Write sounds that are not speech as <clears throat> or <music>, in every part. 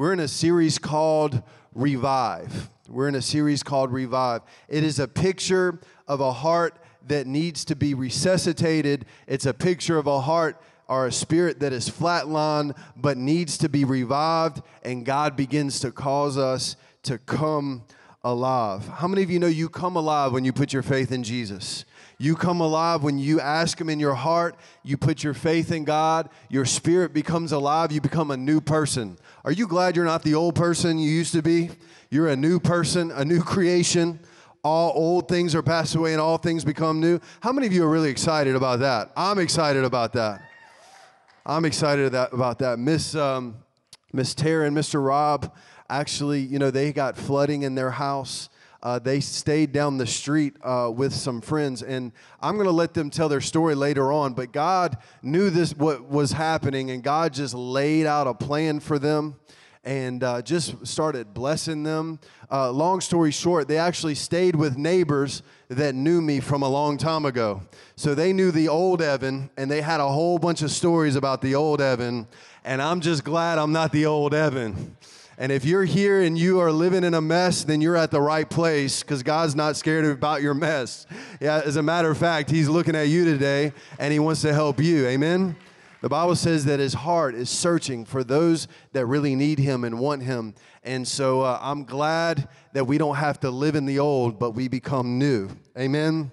We're in a series called Revive. We're in a series called Revive. It is a picture of a heart that needs to be resuscitated. It's a picture of a heart or a spirit that is flatlined but needs to be revived, and God begins to cause us to come alive. How many of you know you come alive when you put your faith in Jesus? You come alive when you ask Him in your heart, you put your faith in God, your spirit becomes alive, you become a new person. Are you glad you're not the old person you used to be? You're a new person, a new creation. All old things are passed away and all things become new. How many of you are really excited about that? I'm excited about that. I'm excited about that. Miss um, Miss Tara and Mr. Rob actually, you know, they got flooding in their house. Uh, they stayed down the street uh, with some friends, and I'm going to let them tell their story later on. But God knew this what was happening, and God just laid out a plan for them and uh, just started blessing them. Uh, long story short, they actually stayed with neighbors that knew me from a long time ago. So they knew the old Evan, and they had a whole bunch of stories about the old Evan. And I'm just glad I'm not the old Evan. And if you're here and you are living in a mess, then you're at the right place because God's not scared about your mess. Yeah, as a matter of fact, He's looking at you today and He wants to help you. Amen. The Bible says that his heart is searching for those that really need him and want him. And so uh, I'm glad that we don't have to live in the old, but we become new. Amen.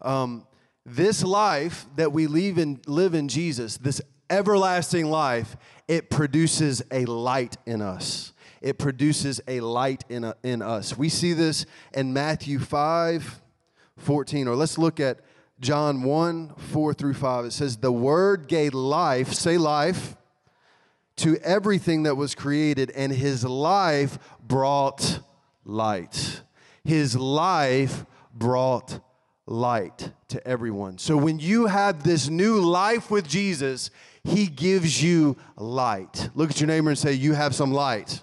Um, this life that we in, live in Jesus, this everlasting life, it produces a light in us. It produces a light in, a, in us. We see this in Matthew 5 14, or let's look at John 1 4 through 5. It says, The Word gave life, say life, to everything that was created, and His life brought light. His life brought light to everyone. So when you have this new life with Jesus, He gives you light. Look at your neighbor and say, You have some light.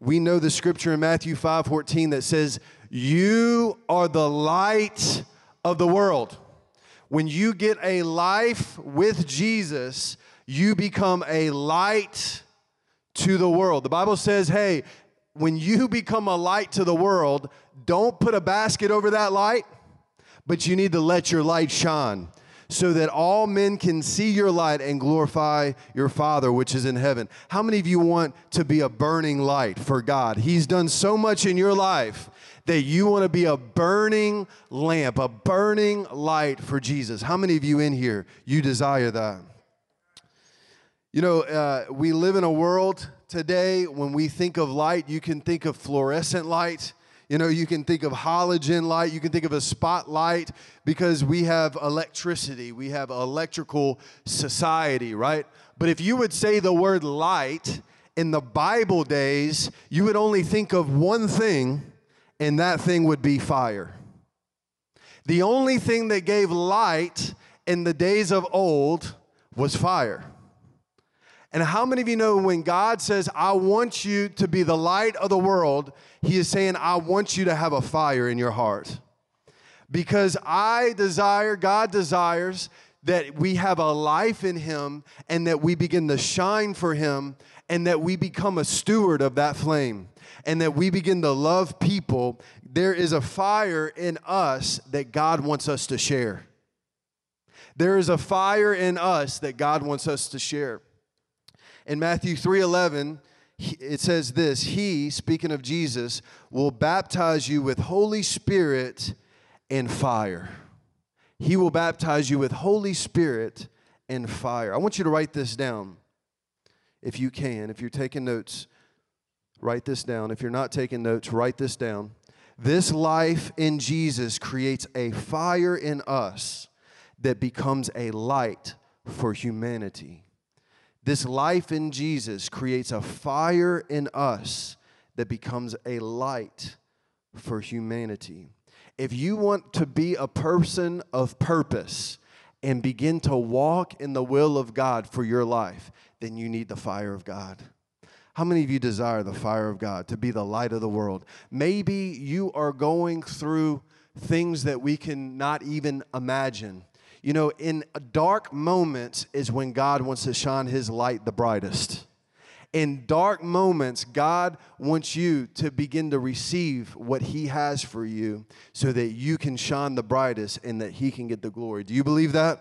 We know the scripture in Matthew 5 14 that says, You are the light of the world. When you get a life with Jesus, you become a light to the world. The Bible says, hey, when you become a light to the world, don't put a basket over that light, but you need to let your light shine so that all men can see your light and glorify your Father which is in heaven. How many of you want to be a burning light for God? He's done so much in your life that you want to be a burning lamp, a burning light for Jesus. How many of you in here, you desire that? You know, uh, we live in a world today when we think of light, you can think of fluorescent light. You know, you can think of halogen light, you can think of a spotlight because we have electricity, we have electrical society, right? But if you would say the word light in the Bible days, you would only think of one thing, and that thing would be fire. The only thing that gave light in the days of old was fire. And how many of you know when God says, I want you to be the light of the world, He is saying, I want you to have a fire in your heart. Because I desire, God desires that we have a life in Him and that we begin to shine for Him and that we become a steward of that flame and that we begin to love people, there is a fire in us that God wants us to share. There is a fire in us that God wants us to share. In Matthew 3:11, it says this, he, speaking of Jesus, will baptize you with Holy Spirit and fire. He will baptize you with Holy Spirit and fire. I want you to write this down if you can. If you're taking notes, Write this down. If you're not taking notes, write this down. This life in Jesus creates a fire in us that becomes a light for humanity. This life in Jesus creates a fire in us that becomes a light for humanity. If you want to be a person of purpose and begin to walk in the will of God for your life, then you need the fire of God. How many of you desire the fire of God to be the light of the world? Maybe you are going through things that we can not even imagine. You know, in dark moments is when God wants to shine his light the brightest. In dark moments, God wants you to begin to receive what He has for you so that you can shine the brightest and that He can get the glory. Do you believe that?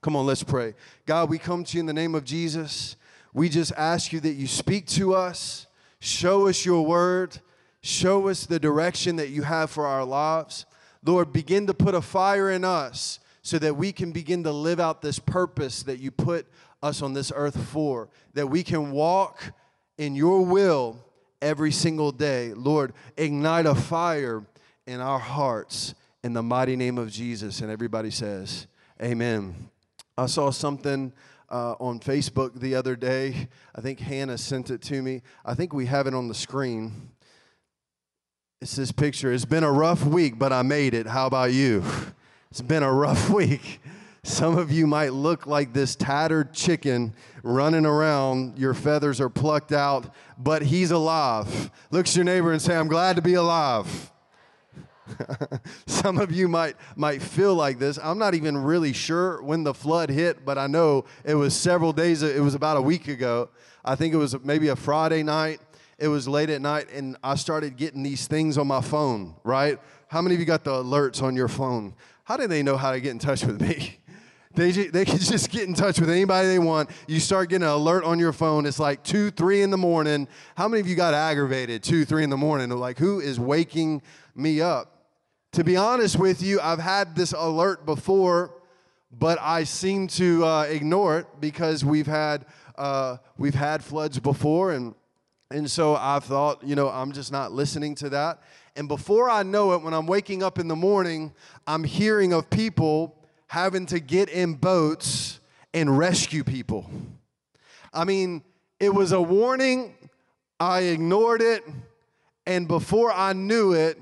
Come on, let's pray. God, we come to you in the name of Jesus. We just ask you that you speak to us, show us your word, show us the direction that you have for our lives. Lord, begin to put a fire in us so that we can begin to live out this purpose that you put us on this earth for, that we can walk in your will every single day. Lord, ignite a fire in our hearts in the mighty name of Jesus. And everybody says, Amen. I saw something uh, on Facebook the other day. I think Hannah sent it to me. I think we have it on the screen. It's this picture. It's been a rough week, but I made it. How about you? It's been a rough <laughs> week. Some of you might look like this tattered chicken running around. Your feathers are plucked out, but he's alive. Look at your neighbor and say, I'm glad to be alive. <laughs> Some of you might might feel like this. I'm not even really sure when the flood hit, but I know it was several days. It was about a week ago. I think it was maybe a Friday night it was late at night and I started getting these things on my phone, right? How many of you got the alerts on your phone? How do they know how to get in touch with me? <laughs> They, they can <laughs> just get in touch with anybody they want. You start getting an alert on your phone. It's like 2, 3 in the morning. How many of you got aggravated 2, 3 in the morning? Like, who is waking me up? To be honest with you, I've had this alert before, but I seem to uh, ignore it because we've had, uh, we've had floods before and and so I thought, you know, I'm just not listening to that. And before I know it, when I'm waking up in the morning, I'm hearing of people having to get in boats and rescue people. I mean, it was a warning, I ignored it, and before I knew it,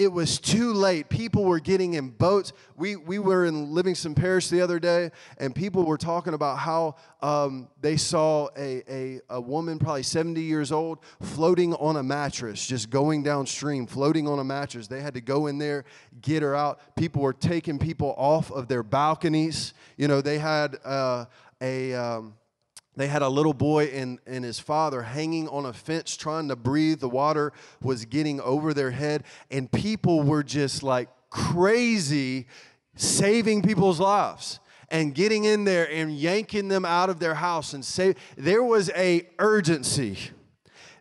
it was too late. People were getting in boats. We, we were in Livingston Parish the other day, and people were talking about how um, they saw a, a, a woman, probably 70 years old, floating on a mattress, just going downstream, floating on a mattress. They had to go in there, get her out. People were taking people off of their balconies. You know, they had uh, a. Um, they had a little boy and, and his father hanging on a fence trying to breathe. The water was getting over their head, and people were just like crazy saving people's lives and getting in there and yanking them out of their house and save. There was a urgency.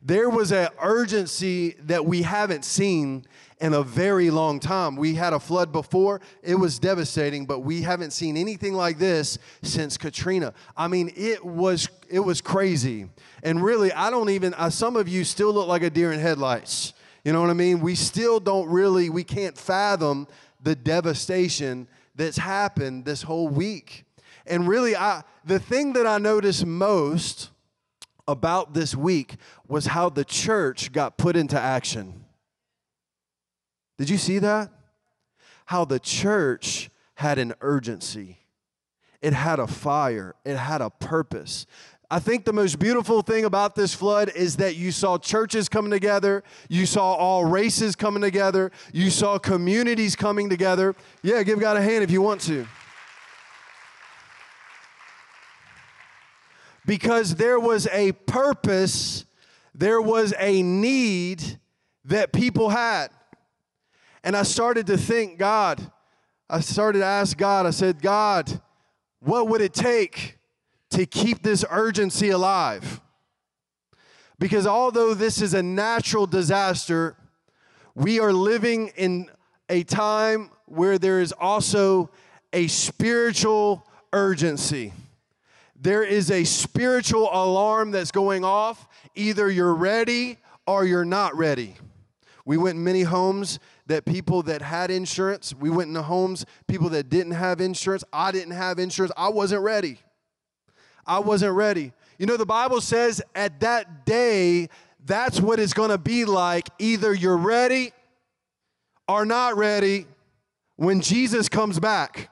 There was an urgency that we haven't seen in a very long time. We had a flood before, it was devastating, but we haven't seen anything like this since Katrina. I mean, it was it was crazy. And really, I don't even some of you still look like a deer in headlights. You know what I mean? We still don't really we can't fathom the devastation that's happened this whole week. And really, I the thing that I noticed most about this week was how the church got put into action. Did you see that? How the church had an urgency, it had a fire, it had a purpose. I think the most beautiful thing about this flood is that you saw churches coming together, you saw all races coming together, you saw communities coming together. Yeah, give God a hand if you want to. Because there was a purpose, there was a need that people had. And I started to think, God, I started to ask God, I said, God, what would it take to keep this urgency alive? Because although this is a natural disaster, we are living in a time where there is also a spiritual urgency. There is a spiritual alarm that's going off. Either you're ready or you're not ready. We went in many homes that people that had insurance, we went into homes, people that didn't have insurance. I didn't have insurance. I wasn't ready. I wasn't ready. You know, the Bible says at that day, that's what it's to be like. Either you're ready or not ready when Jesus comes back.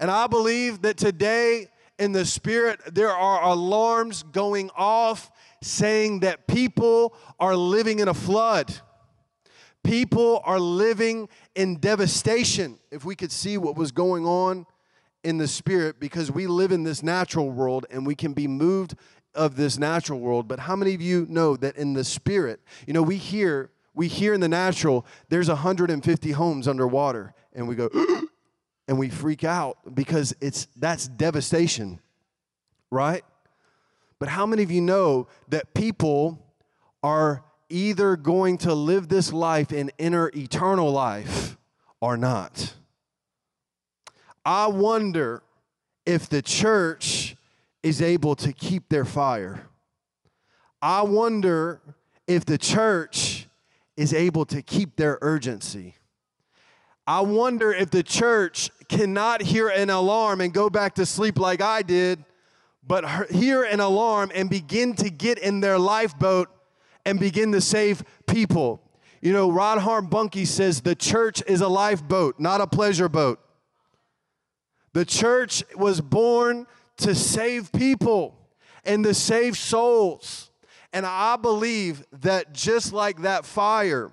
And I believe that today in the spirit, there are alarms going off saying that people are living in a flood. People are living in devastation. If we could see what was going on in the spirit, because we live in this natural world and we can be moved of this natural world, but how many of you know that in the spirit, you know, we hear we hear in the natural there's 150 homes underwater and we go <gasps> and we freak out because it's that's devastation. Right? But how many of you know that people are either going to live this life and enter eternal life or not? I wonder if the church is able to keep their fire. I wonder if the church is able to keep their urgency. I wonder if the church cannot hear an alarm and go back to sleep like I did, but hear an alarm and begin to get in their lifeboat and begin to save people. You know, Reinhard Bonnke says the church is a lifeboat, not a pleasure boat. The church was born to save people and to save souls. And I believe that just like that fire,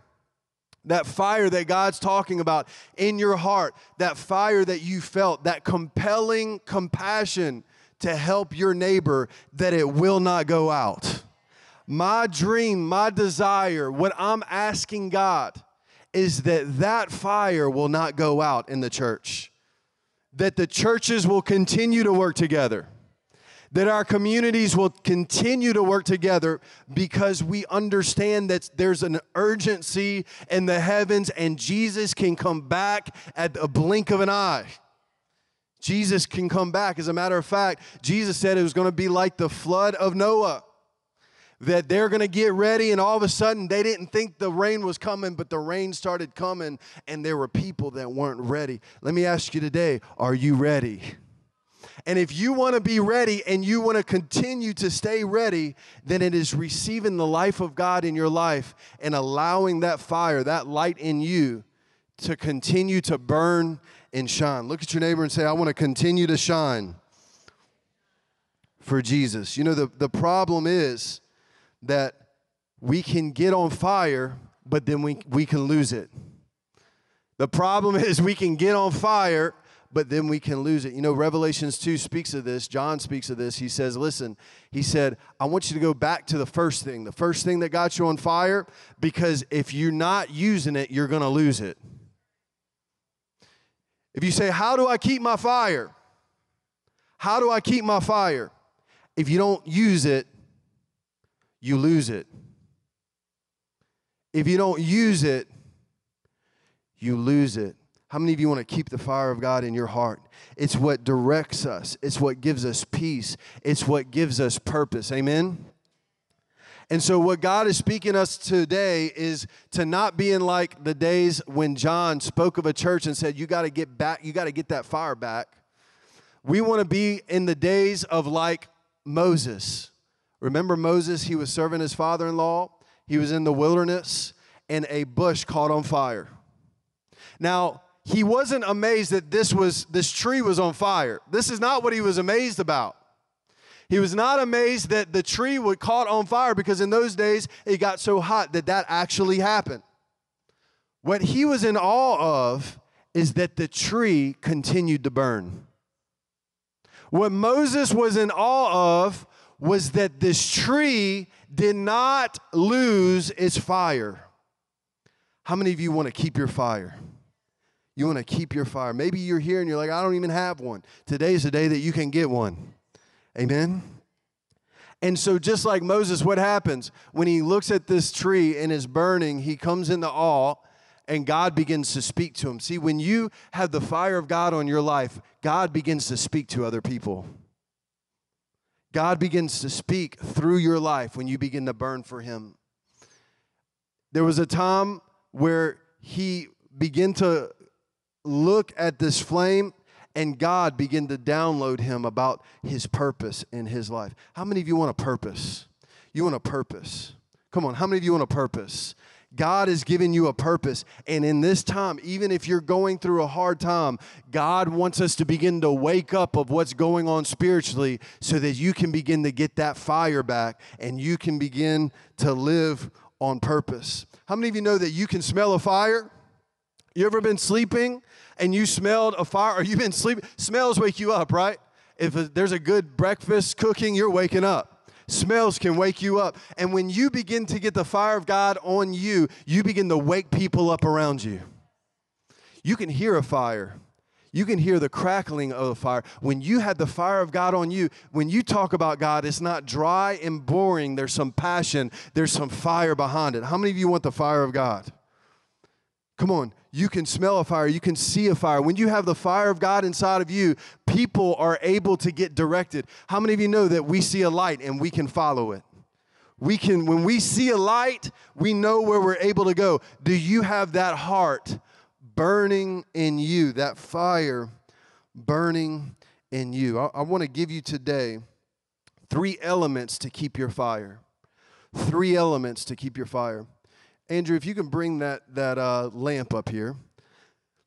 that fire that God's talking about in your heart, that fire that you felt, that compelling compassion to help your neighbor, that it will not go out. My dream, my desire, what I'm asking God is that that fire will not go out in the church that the churches will continue to work together, that our communities will continue to work together because we understand that there's an urgency in the heavens and Jesus can come back at a blink of an eye. Jesus can come back. As a matter of fact, Jesus said it was going to be like the flood of Noah that they're going to get ready, and all of a sudden they didn't think the rain was coming, but the rain started coming, and there were people that weren't ready. Let me ask you today are you ready? And if you want to be ready and you want to continue to stay ready, then it is receiving the life of God in your life and allowing that fire, that light in you, to continue to burn and shine. Look at your neighbor and say, I want to continue to shine for Jesus. You know, the, the problem is that we can get on fire, but then we, we can lose it. The problem <laughs> is we can get on fire, but then we can lose it. You know, Revelations 2 speaks of this. John speaks of this. He says, Listen, he said, I want you to go back to the first thing, the first thing that got you on fire, because if you're not using it, you're going to lose it. If you say, How do I keep my fire? How do I keep my fire? If you don't use it, you lose it. If you don't use it, you lose it. How many of you want to keep the fire of God in your heart? It's what directs us, it's what gives us peace, it's what gives us purpose. Amen? And so, what God is speaking us today is to not be in like the days when John spoke of a church and said, You got to get back, you got to get that fire back. We want to be in the days of like Moses Remember Moses? He was serving his father in law, he was in the wilderness, and a bush caught on fire. Now, he wasn't amazed that this was this tree was on fire. This is not what he was amazed about. He was not amazed that the tree would caught on fire because in those days it got so hot that that actually happened. What he was in awe of is that the tree continued to burn. What Moses was in awe of was that this tree did not lose its fire. How many of you want to keep your fire? You want to keep your fire. Maybe you're here and you're like, I don't even have one. Today's the day that you can get one. Amen. And so, just like Moses, what happens when he looks at this tree and is burning? He comes into awe and God begins to speak to him. See, when you have the fire of God on your life, God begins to speak to other people. God begins to speak through your life when you begin to burn for Him. There was a time where he began to look at this flame and God began to download him about his purpose in his life. How many of you want a purpose? You want a purpose. Come on, how many of you want a purpose? God has given you a purpose. And in this time, even if you're going through a hard time, God wants us to begin to wake up of what's going on spiritually so that you can begin to get that fire back and you can begin to live on purpose. How many of you know that you can smell a fire? You ever been sleeping and you smelled a fire or you've been sleeping? Smells wake you up, right? If there's a good breakfast cooking, you're waking up. Smells can wake you up. And when you begin to get the fire of God on you, you begin to wake people up around you. You can hear a fire. You can hear the crackling of the fire. When you had the fire of God on you, when you talk about God, it's not dry and boring. There's some passion, there's some fire behind it. How many of you want the fire of God? Come on, you can smell a fire, you can see a fire. When you have the fire of God inside of you, people are able to get directed. How many of you know that we see a light and we can follow it? We can, when we see a light, we know where we're able to go. Do you have that heart burning in you, that fire burning in you. I, I want to give you today three elements to keep your fire. Three elements to keep your fire. Andrew, if you can bring that, that uh, lamp up here,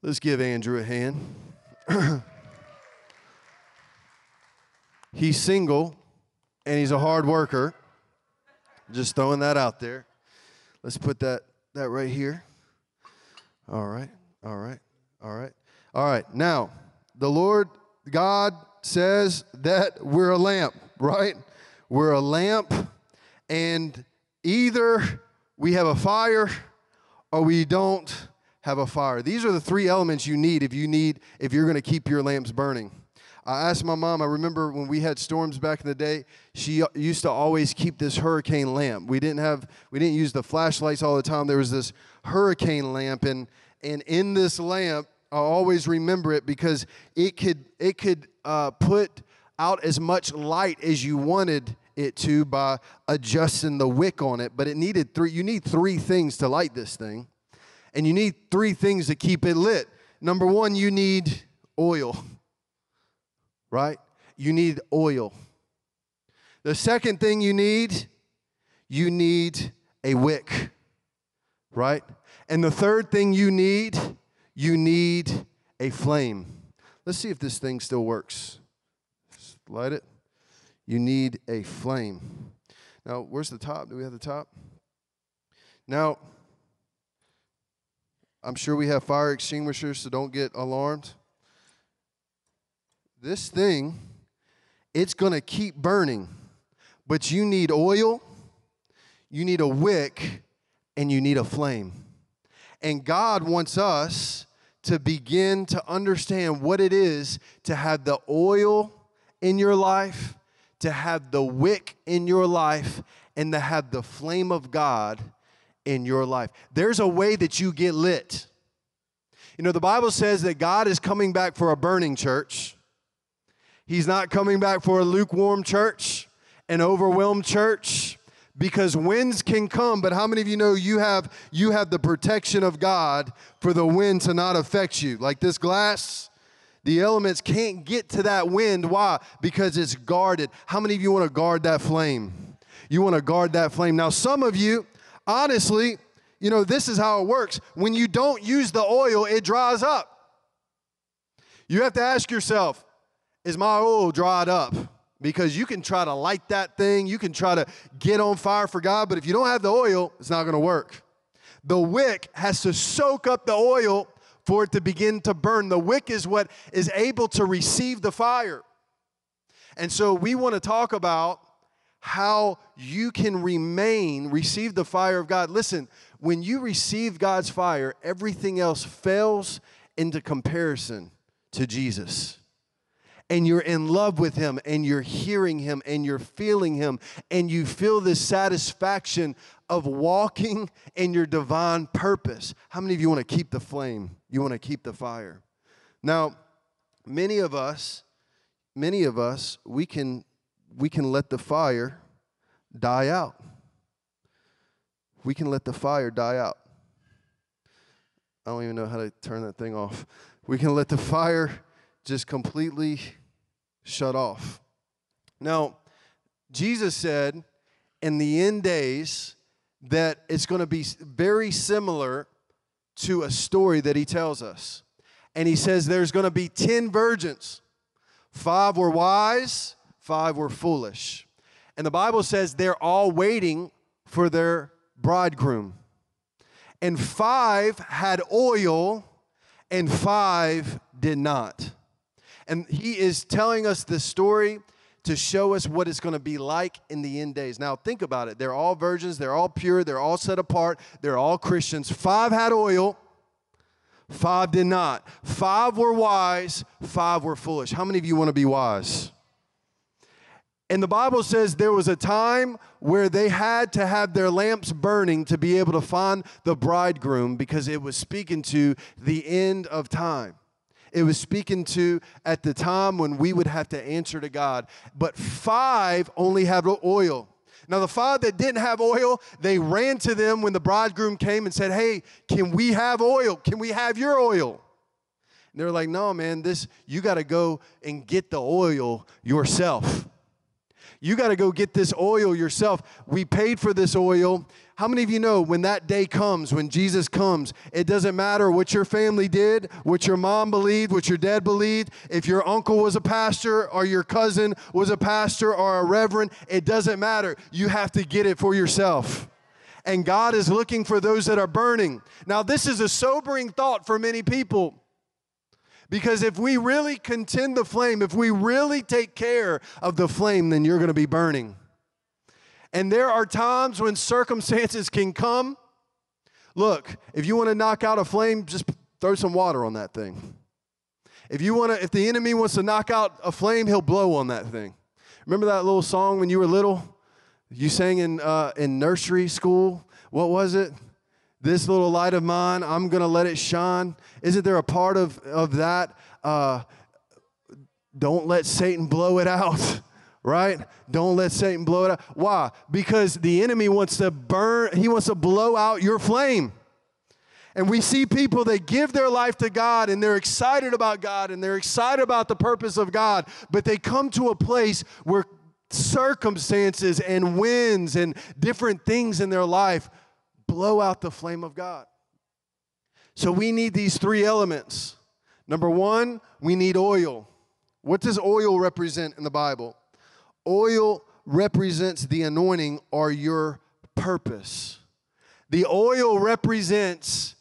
let's give Andrew a hand. <clears throat> he's single and he's a hard worker. Just throwing that out there. Let's put that, that right here. All right. All right. All right. All right. Now, the Lord God says that we're a lamp, right? We're a lamp, and either we have a fire or we don't have a fire. These are the three elements you need if you need if you're going to keep your lamps burning. I asked my mom, I remember when we had storms back in the day, she used to always keep this hurricane lamp. We didn't have we didn't use the flashlights all the time. There was this hurricane lamp and and in this lamp, I always remember it because it could it could uh, put out as much light as you wanted it to by adjusting the wick on it. But it needed three. You need three things to light this thing, and you need three things to keep it lit. Number one, you need oil. Right? You need oil. The second thing you need, you need a wick. Right? And the third thing you need, you need a flame. Let's see if this thing still works. Just light it. You need a flame. Now, where's the top? Do we have the top? Now, I'm sure we have fire extinguishers, so don't get alarmed. This thing, it's going to keep burning, but you need oil, you need a wick, and you need a flame. And God wants us to begin to understand what it is to have the oil in your life, to have the wick in your life, and to have the flame of God in your life. There's a way that you get lit. You know, the Bible says that God is coming back for a burning church. He's not coming back for a lukewarm church, an overwhelmed church because winds can come but how many of you know you have you have the protection of god for the wind to not affect you like this glass the elements can't get to that wind. Why? Because it's guarded. How many of you want to guard that flame? You want to guard that flame. Now some of you honestly you know this is how it works. When you don't use the oil it dries up. You have to ask yourself is my oil dried up? Because you can try to light that thing, you can try to get on fire for God, but if you don't have the oil, it's not going to work. The wick has to soak up the oil for it to begin to burn. The wick is what is able to receive the fire. And so we want to talk about how you can remain, receive the fire of God. Listen, when you receive God's fire, everything else fails into comparison to Jesus and you're in love with Him and you're hearing Him and you're feeling Him and you feel this satisfaction of walking in your divine purpose. How many of you want to keep the flame? You want to keep the fire? Now, many of us, many of us, we can we can let the fire die out. We can let the fire die out. I don't even know how to turn that thing off. We can let the fire just completely shut off. Now, Jesus said in the end days that it's going to be very similar to a story that he tells us. And he says there's going to be 10 virgins. Five were wise, five were foolish. And the Bible says they're all waiting for their bridegroom. And five had oil, and five did not. And he is telling us this story to show us what it's going to be like in the end days. Now, think about it. They're all virgins, they're all pure, they're all set apart, they're all Christians. Five had oil, five did not. Five were wise, five were foolish. How many of you want to be wise? And the Bible says there was a time where they had to have their lamps burning to be able to find the bridegroom because it was speaking to the end of time. It was speaking to at the time when we would have to answer to God. But five only had oil. Now, the five that didn't have oil, they ran to them when the bridegroom came and said, Hey, can we have oil? Can we have your oil? And they're like, No, man, this, you got to go and get the oil yourself. You got to go get this oil yourself. We paid for this oil. How many of you know when that day comes, when Jesus comes, it doesn't matter what your family did, what your mom believed, what your dad believed, if your uncle was a pastor or your cousin was a pastor or a reverend, it doesn't matter. You have to get it for yourself. And God is looking for those that are burning. Now, this is a sobering thought for many people. Because if we really contend the flame, if we really take care of the flame, then you're going to be burning. And there are times when circumstances can come. Look, if you want to knock out a flame, just throw some water on that thing. If you want to, if the enemy wants to knock out a flame, he'll blow on that thing. Remember that little song when you were little? You sang in uh, in nursery school. What was it? This little light of mine, I'm to let it shine. Isn't there a part of, of that? Uh, don't let Satan blow it out, <laughs> right? Don't let Satan blow it out. Why? Because the enemy wants to burn, he wants to blow out your flame. And we see people that give their life to God and they're excited about God and they're excited about the purpose of God, but they come to a place where circumstances and winds and different things in their life blow out the flame of God. So we need these three elements. Number one, we need oil. What does oil represent in the Bible? Oil represents the anointing or your purpose. The oil represents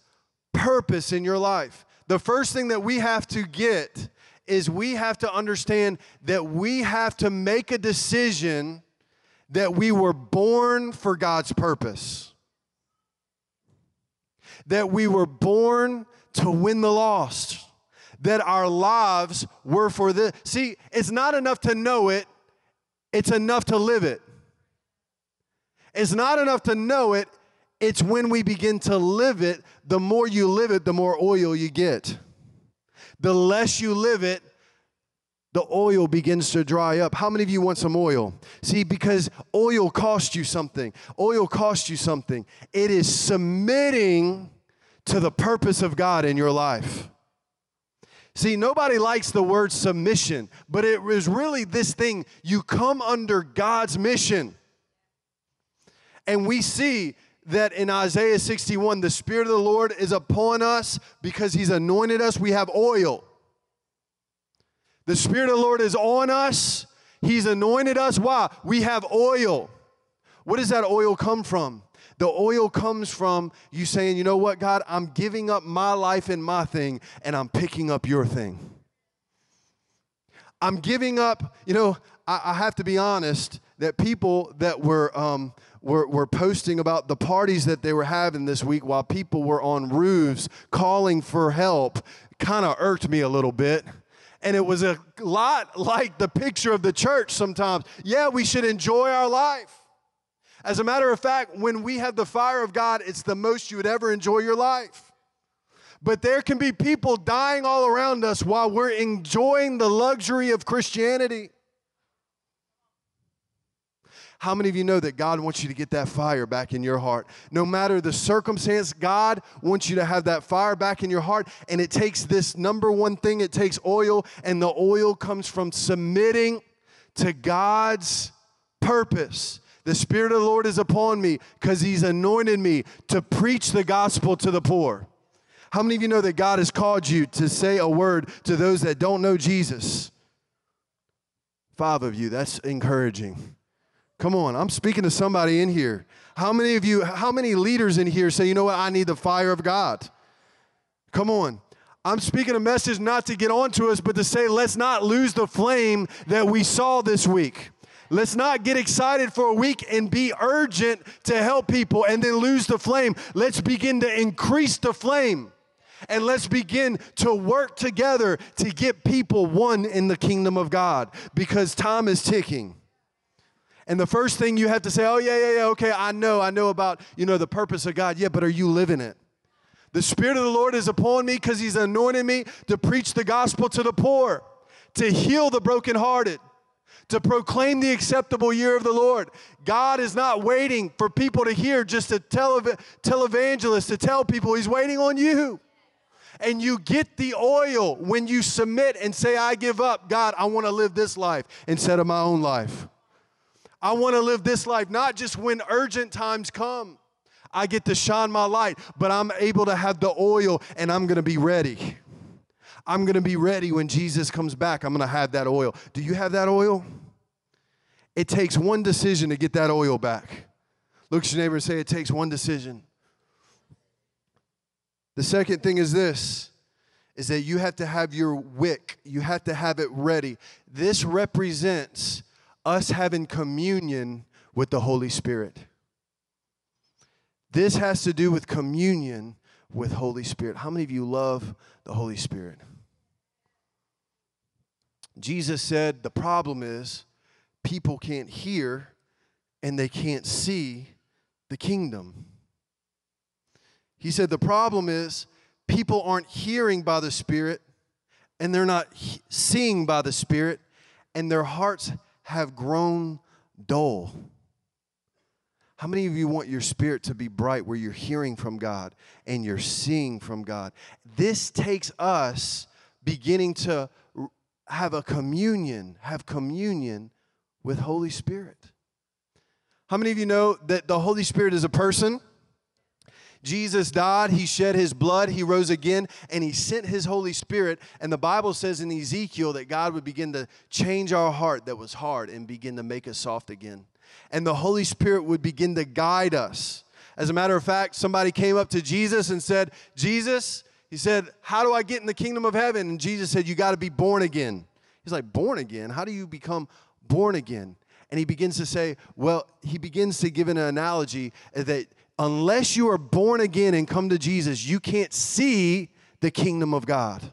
purpose in your life. The first thing that we have to get is we have to understand that we have to make a decision that we were born for God's purpose that we were born to win the lost, that our lives were for this. See, it's not enough to know it, it's enough to live it. It's not enough to know it, it's when we begin to live it, the more you live it, the more oil you get. The less you live it, the oil begins to dry up. How many of you want some oil? See, because oil costs you something. Oil costs you something. It is submitting to the purpose of God in your life. See, nobody likes the word submission, but it is really this thing you come under God's mission. And we see that in Isaiah 61, the Spirit of the Lord is upon us because He's anointed us. We have oil. The Spirit of the Lord is on us. He's anointed us. Why? We have oil. What does that oil come from? The oil comes from you saying, you know what, God, I'm giving up my life and my thing, and I'm picking up your thing. I'm giving up, you know, I, I have to be honest that people that were, um, were, were posting about the parties that they were having this week while people were on roofs calling for help kind of irked me a little bit and it was a lot like the picture of the church sometimes. Yeah, we should enjoy our life. As a matter of fact, when we have the fire of God, it's the most you would ever enjoy your life. But there can be people dying all around us while we're enjoying the luxury of Christianity. How many of you know that God wants you to get that fire back in your heart? No matter the circumstance, God wants you to have that fire back in your heart. And it takes this number one thing it takes oil, and the oil comes from submitting to God's purpose. The Spirit of the Lord is upon me because He's anointed me to preach the gospel to the poor. How many of you know that God has called you to say a word to those that don't know Jesus? Five of you, that's encouraging. Come on, I'm speaking to somebody in here. How many of you, how many leaders in here say, you know what, I need the fire of God? Come on. I'm speaking a message not to get onto us, but to say, let's not lose the flame that we saw this week. Let's not get excited for a week and be urgent to help people and then lose the flame. Let's begin to increase the flame and let's begin to work together to get people one in the kingdom of God because time is ticking. And the first thing you have to say, oh, yeah, yeah, yeah, okay, I know, I know about, you know, the purpose of God. Yeah, but are you living it? The Spirit of the Lord is upon me because He's anointed me to preach the gospel to the poor, to heal the brokenhearted, to proclaim the acceptable year of the Lord. God is not waiting for people to hear just tell, tell evangelists to tell people, He's waiting on you. And you get the oil when you submit and say, I give up. God, I want to live this life instead of my own life. I want to live this life not just when urgent times come. I get to shine my light, but I'm able to have the oil and I'm going to be ready. I'm going to be ready when Jesus comes back. I'm going to have that oil. Do you have that oil? It takes one decision to get that oil back. Look at your neighbor and say, It takes one decision. The second thing is this is that you have to have your wick, you have to have it ready. This represents us having communion with the Holy Spirit. This has to do with communion with Holy Spirit. How many of you love the Holy Spirit? Jesus said the problem is people can't hear and they can't see the kingdom. He said the problem is people aren't hearing by the Spirit and they're not seeing by the Spirit and their hearts have grown dull. How many of you want your spirit to be bright where you're hearing from God and you're seeing from God? This takes us beginning to have a communion, have communion with Holy Spirit. How many of you know that the Holy Spirit is a person? Jesus died, he shed his blood, he rose again, and he sent his Holy Spirit. And the Bible says in Ezekiel that God would begin to change our heart that was hard and begin to make us soft again. And the Holy Spirit would begin to guide us. As a matter of fact, somebody came up to Jesus and said, Jesus, he said, How do I get in the kingdom of heaven? And Jesus said, You got to be born again. He's like, Born again? How do you become born again? And he begins to say, Well, he begins to give an analogy that unless you are born again and come to Jesus, you can't see the kingdom of God.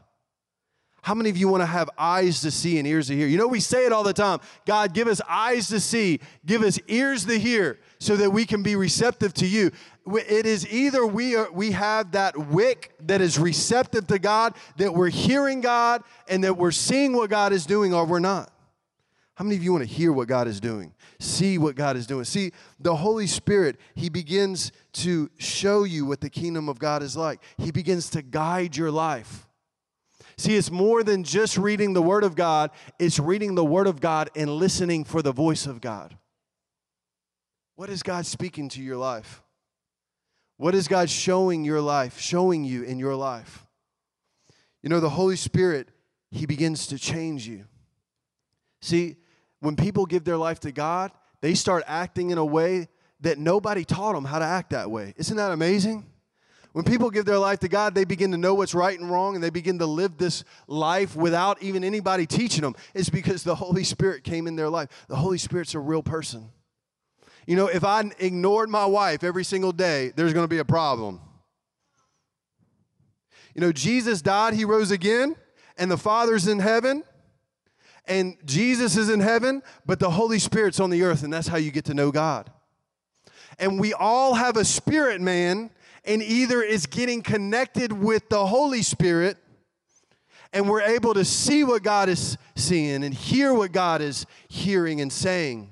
How many of you want to have eyes to see and ears to hear? You know, we say it all the time God, give us eyes to see, give us ears to hear, so that we can be receptive to you. It is either we, are, we have that wick that is receptive to God, that we're hearing God, and that we're seeing what God is doing, or we're not. How many of you want to hear what God is doing? See what God is doing? See, the Holy Spirit, He begins to show you what the kingdom of God is like. He begins to guide your life. See, it's more than just reading the Word of God, it's reading the Word of God and listening for the voice of God. What is God speaking to your life? What is God showing your life, showing you in your life? You know, the Holy Spirit, He begins to change you. See, when people give their life to God, they start acting in a way that nobody taught them how to act that way. Isn't that amazing? When people give their life to God, they begin to know what's right and wrong and they begin to live this life without even anybody teaching them. It's because the Holy Spirit came in their life. The Holy Spirit's a real person. You know, if I ignored my wife every single day, there's going to be a problem. You know, Jesus died, he rose again, and the Father's in heaven and Jesus is in heaven, but the Holy Spirit's on the earth, and that's how you get to know God. And we all have a spirit man, and either is getting connected with the Holy Spirit, and we're able to see what God is seeing and hear what God is hearing and saying,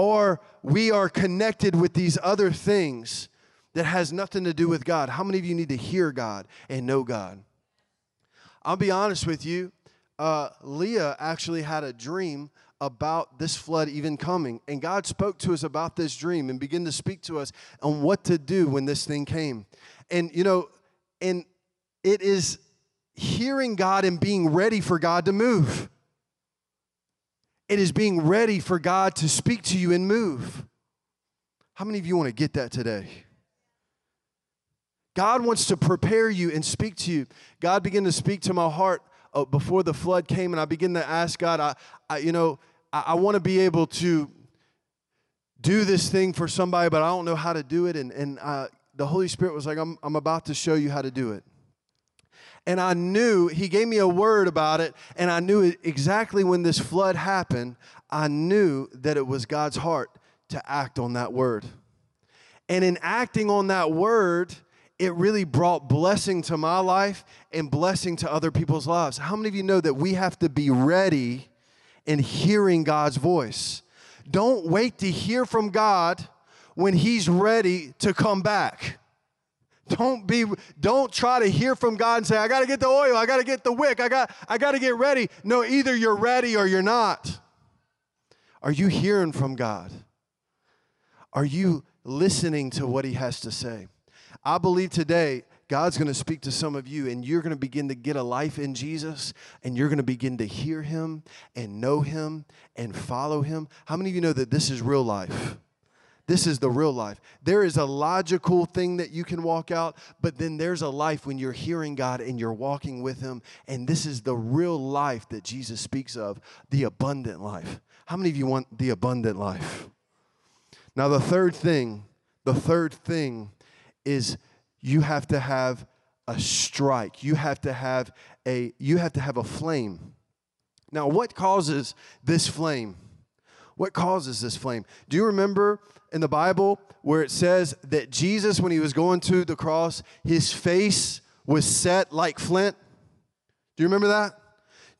or we are connected with these other things that has nothing to do with God. How many of you need to hear God and know God? I'll be honest with you uh, Leah actually had a dream about this flood even coming. And God spoke to us about this dream and began to speak to us on what to do when this thing came. And, you know, and it is hearing God and being ready for God to move. It is being ready for God to speak to you and move. How many of you want to get that today? God wants to prepare you and speak to you. God began to speak to my heart uh, before the flood came, and I began to ask God, I, I you know, I, I want to be able to do this thing for somebody, but I don't know how to do it. And, and uh, the Holy Spirit was like, I'm, I'm about to show you how to do it. And I knew, He gave me a word about it, and I knew exactly when this flood happened, I knew that it was God's heart to act on that word. And in acting on that word, it really brought blessing to my life and blessing to other people's lives. How many of you know that we have to be ready in hearing God's voice? Don't wait to hear from God when He's ready to come back. Don't be don't try to hear from God and say, I gotta get the oil, I gotta get the wick, I got I gotta get ready. No, either you're ready or you're not. Are you hearing from God? Are you listening to what He has to say? I believe today God's going to speak to some of you, and you're going to begin to get a life in Jesus, and you're going to begin to hear Him and know Him and follow Him. How many of you know that this is real life? This is the real life. There is a logical thing that you can walk out, but then there's a life when you're hearing God and you're walking with Him. And this is the real life that Jesus speaks of the abundant life. How many of you want the abundant life? Now, the third thing, the third thing is you have to have a strike. You have to have a you have to have a flame. Now, what causes this flame? What causes this flame? Do you remember in the Bible where it says that Jesus, when he was going to the cross, his face was set like flint? Do you remember that?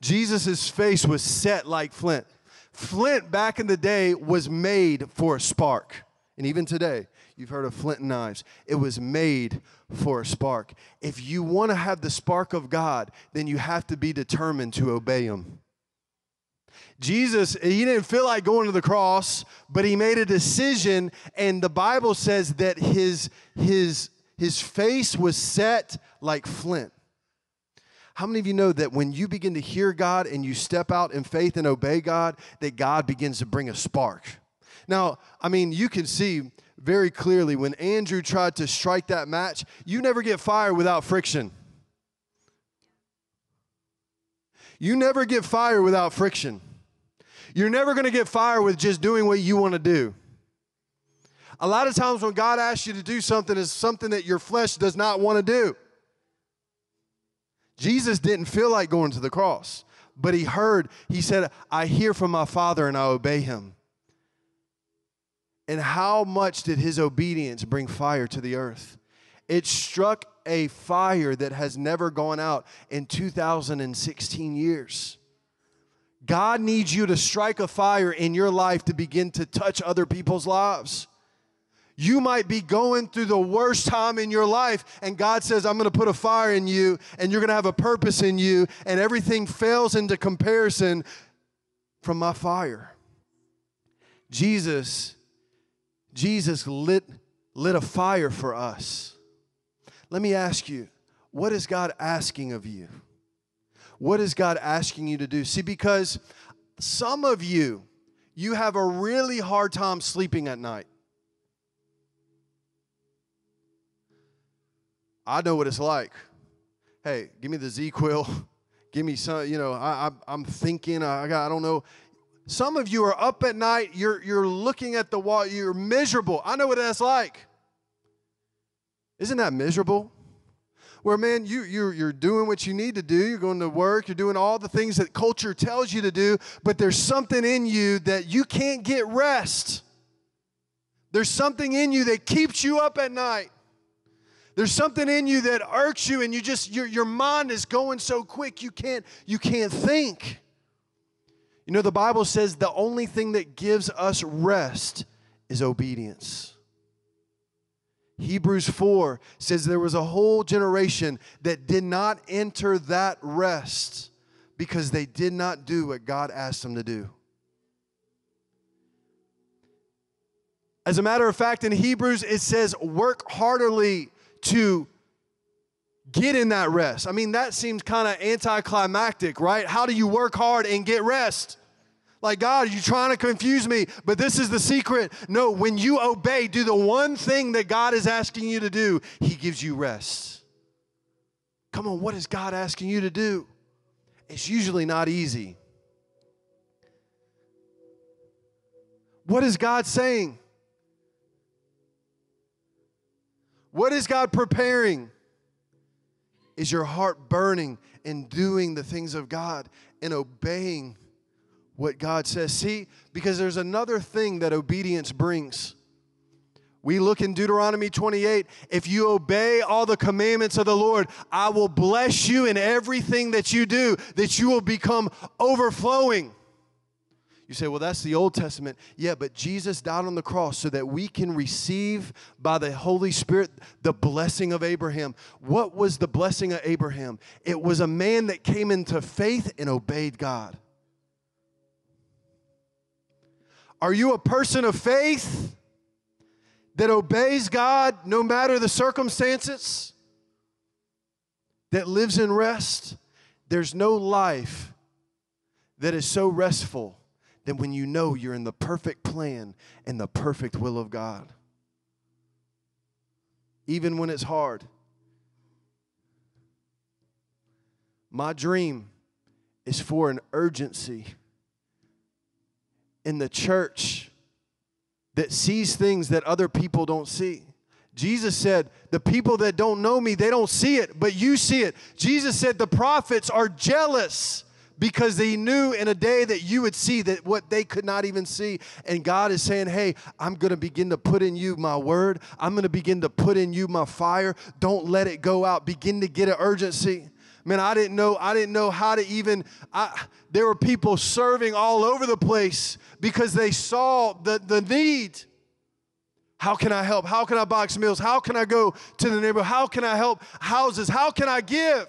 Jesus' face was set like flint. Flint back in the day was made for a spark. And even today, You've heard of flint and knives. It was made for a spark. If you want to have the spark of God, then you have to be determined to obey Him. Jesus, he didn't feel like going to the cross, but he made a decision, and the Bible says that his, his, his face was set like flint. How many of you know that when you begin to hear God and you step out in faith and obey God, that God begins to bring a spark? Now, I mean, you can see very clearly when Andrew tried to strike that match, you never get fire without friction. You never get fire without friction. You're never going to get fire with just doing what you want to do. A lot of times when God asks you to do something is something that your flesh does not want to do. Jesus didn't feel like going to the cross, but he heard, he said, I hear from my Father and I obey him. And how much did his obedience bring fire to the earth? It struck a fire that has never gone out in 2016 years. God needs you to strike a fire in your life to begin to touch other people's lives. You might be going through the worst time in your life, and God says, I'm to put a fire in you, and you're to have a purpose in you, and everything fails into comparison from my fire. Jesus Jesus lit, lit a fire for us. Let me ask you, what is God asking of you? What is God asking you to do? See, because some of you, you have a really hard time sleeping at night. I know what it's like. Hey, give me the ZzzQuil. <laughs> Give me some, you know, I, I, am thinking, I, got, I don't know. Some of you are up at night, you're, you're looking at the wall, you're miserable. I know what that's like. Isn't that miserable? Where, man, you, you're, you're doing what you need to do, you're going to work, you're doing all the things that culture tells you to do, but there's something in you that you can't get rest. There's something in you that keeps you up at night. There's something in you that irks you, and you just your, your mind is going so quick you can't you can't think. You know, the Bible says the only thing that gives us rest is obedience. Hebrews 4 says there was a whole generation that did not enter that rest because they did not do what God asked them to do. As a matter of fact, in Hebrews, it says, work heartily to get in that rest. I mean, that seems kind of anticlimactic, right? How do you work hard and get rest? Like, God, you trying to confuse me? But this is the secret. No, when you obey, do the one thing that God is asking you to do, He gives you rest. Come on, what is God asking you to do? It's usually not easy. What is God saying? What is God preparing? Is your heart burning in doing the things of God and obeying what God says? See, because there's another thing that obedience brings. We look in Deuteronomy 28 if you obey all the commandments of the Lord, I will bless you in everything that you do, that you will become overflowing. You say, well, that's the Old Testament. Yeah, but Jesus died on the cross so that we can receive by the Holy Spirit the blessing of Abraham. What was the blessing of Abraham? It was a man that came into faith and obeyed God. Are you a person of faith that obeys God no matter the circumstances? That lives in rest? There's no life that is so restful than when you know you're in the perfect plan and the perfect will of God. Even when it's hard. My dream is for an urgency in the church that sees things that other people don't see. Jesus said, The people that don't know me, they don't see it, but you see it. Jesus said, The prophets are jealous because they knew in a day that you would see that what they could not even see. And God is saying, Hey, I'm going to begin to put in you my word. I'm going to begin to put in you my fire. Don't let it go out. Begin to get an urgency. Man, I didn't know, I didn't know how to even, I, there were people serving all over the place because they saw the, the need. How can I help? How can I box meals? How can I go to the neighborhood? How can I help houses? How can I give?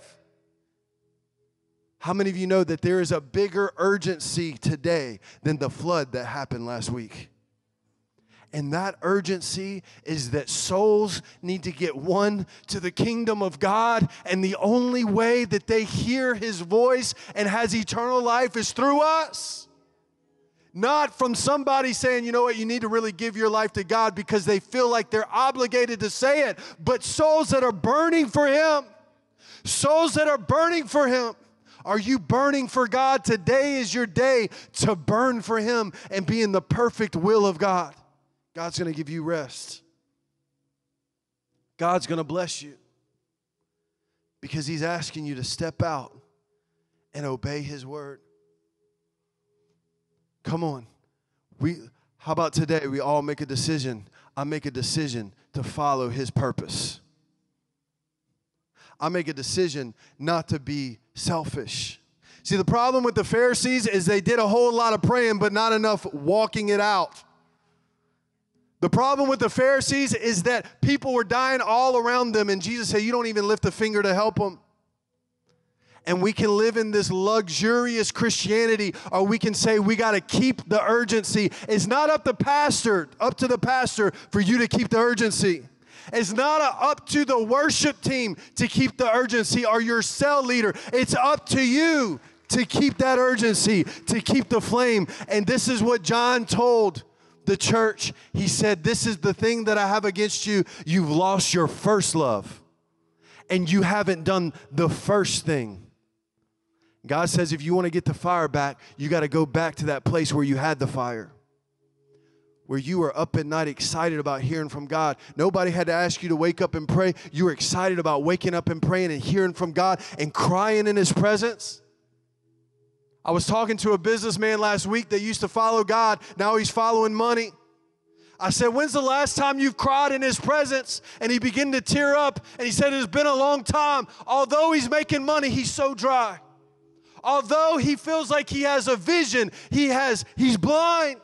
How many of you know that there is a bigger urgency today than the flood that happened last week? And that urgency is that souls need to get won to the kingdom of God. And the only way that they hear his voice and has eternal life is through us. Not from somebody saying, you know what, you need to really give your life to God because they feel like they're obligated to say it, but souls that are burning for him. Souls that are burning for him. Are you burning for God? Today is your day to burn for Him and be in the perfect will of God. God's going to give you rest. God's going to bless you because He's asking you to step out and obey His word. Come on. We, how about today we all make a decision? I make a decision to follow His purpose. I make a decision not to be selfish. See, the problem with the Pharisees is they did a whole lot of praying, but not enough walking it out. The problem with the Pharisees is that people were dying all around them, and Jesus said, You don't even lift a finger to help them. And we can live in this luxurious Christianity, or we can say we got to keep the urgency. It's not up the pastor, up to the pastor for you to keep the urgency. It's not up to the worship team to keep the urgency or your cell leader. It's up to you to keep that urgency, to keep the flame. And this is what John told the church. He said, This is the thing that I have against you. You've lost your first love, and you haven't done the first thing. God says, if you want to get the fire back, you got to go back to that place where you had the fire where you were up at night excited about hearing from God. Nobody had to ask you to wake up and pray. You were excited about waking up and praying and hearing from God and crying in His presence. I was talking to a businessman last week that used to follow God. Now he's following money. I said, When's the last time you've cried in his presence? And he began to tear up and he said, It's been a long time. Although he's making money, he's so dry. Although he feels like he has a vision, he has, he's blind.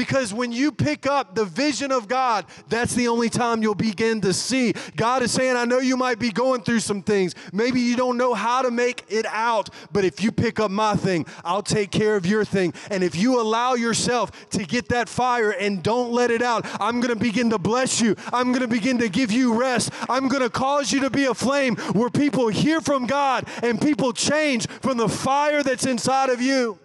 Because when you pick up the vision of God, that's the only time you'll begin to see. God is saying, I know you might be going through some things. Maybe you don't know how to make it out, but if you pick up my thing, I'll take care of your thing. And if you allow yourself to get that fire and don't let it out, I'm going to begin to bless you. I'm going to begin to give you rest. I'm going to cause you to be a flame where people hear from God and people change from the fire that's inside of you.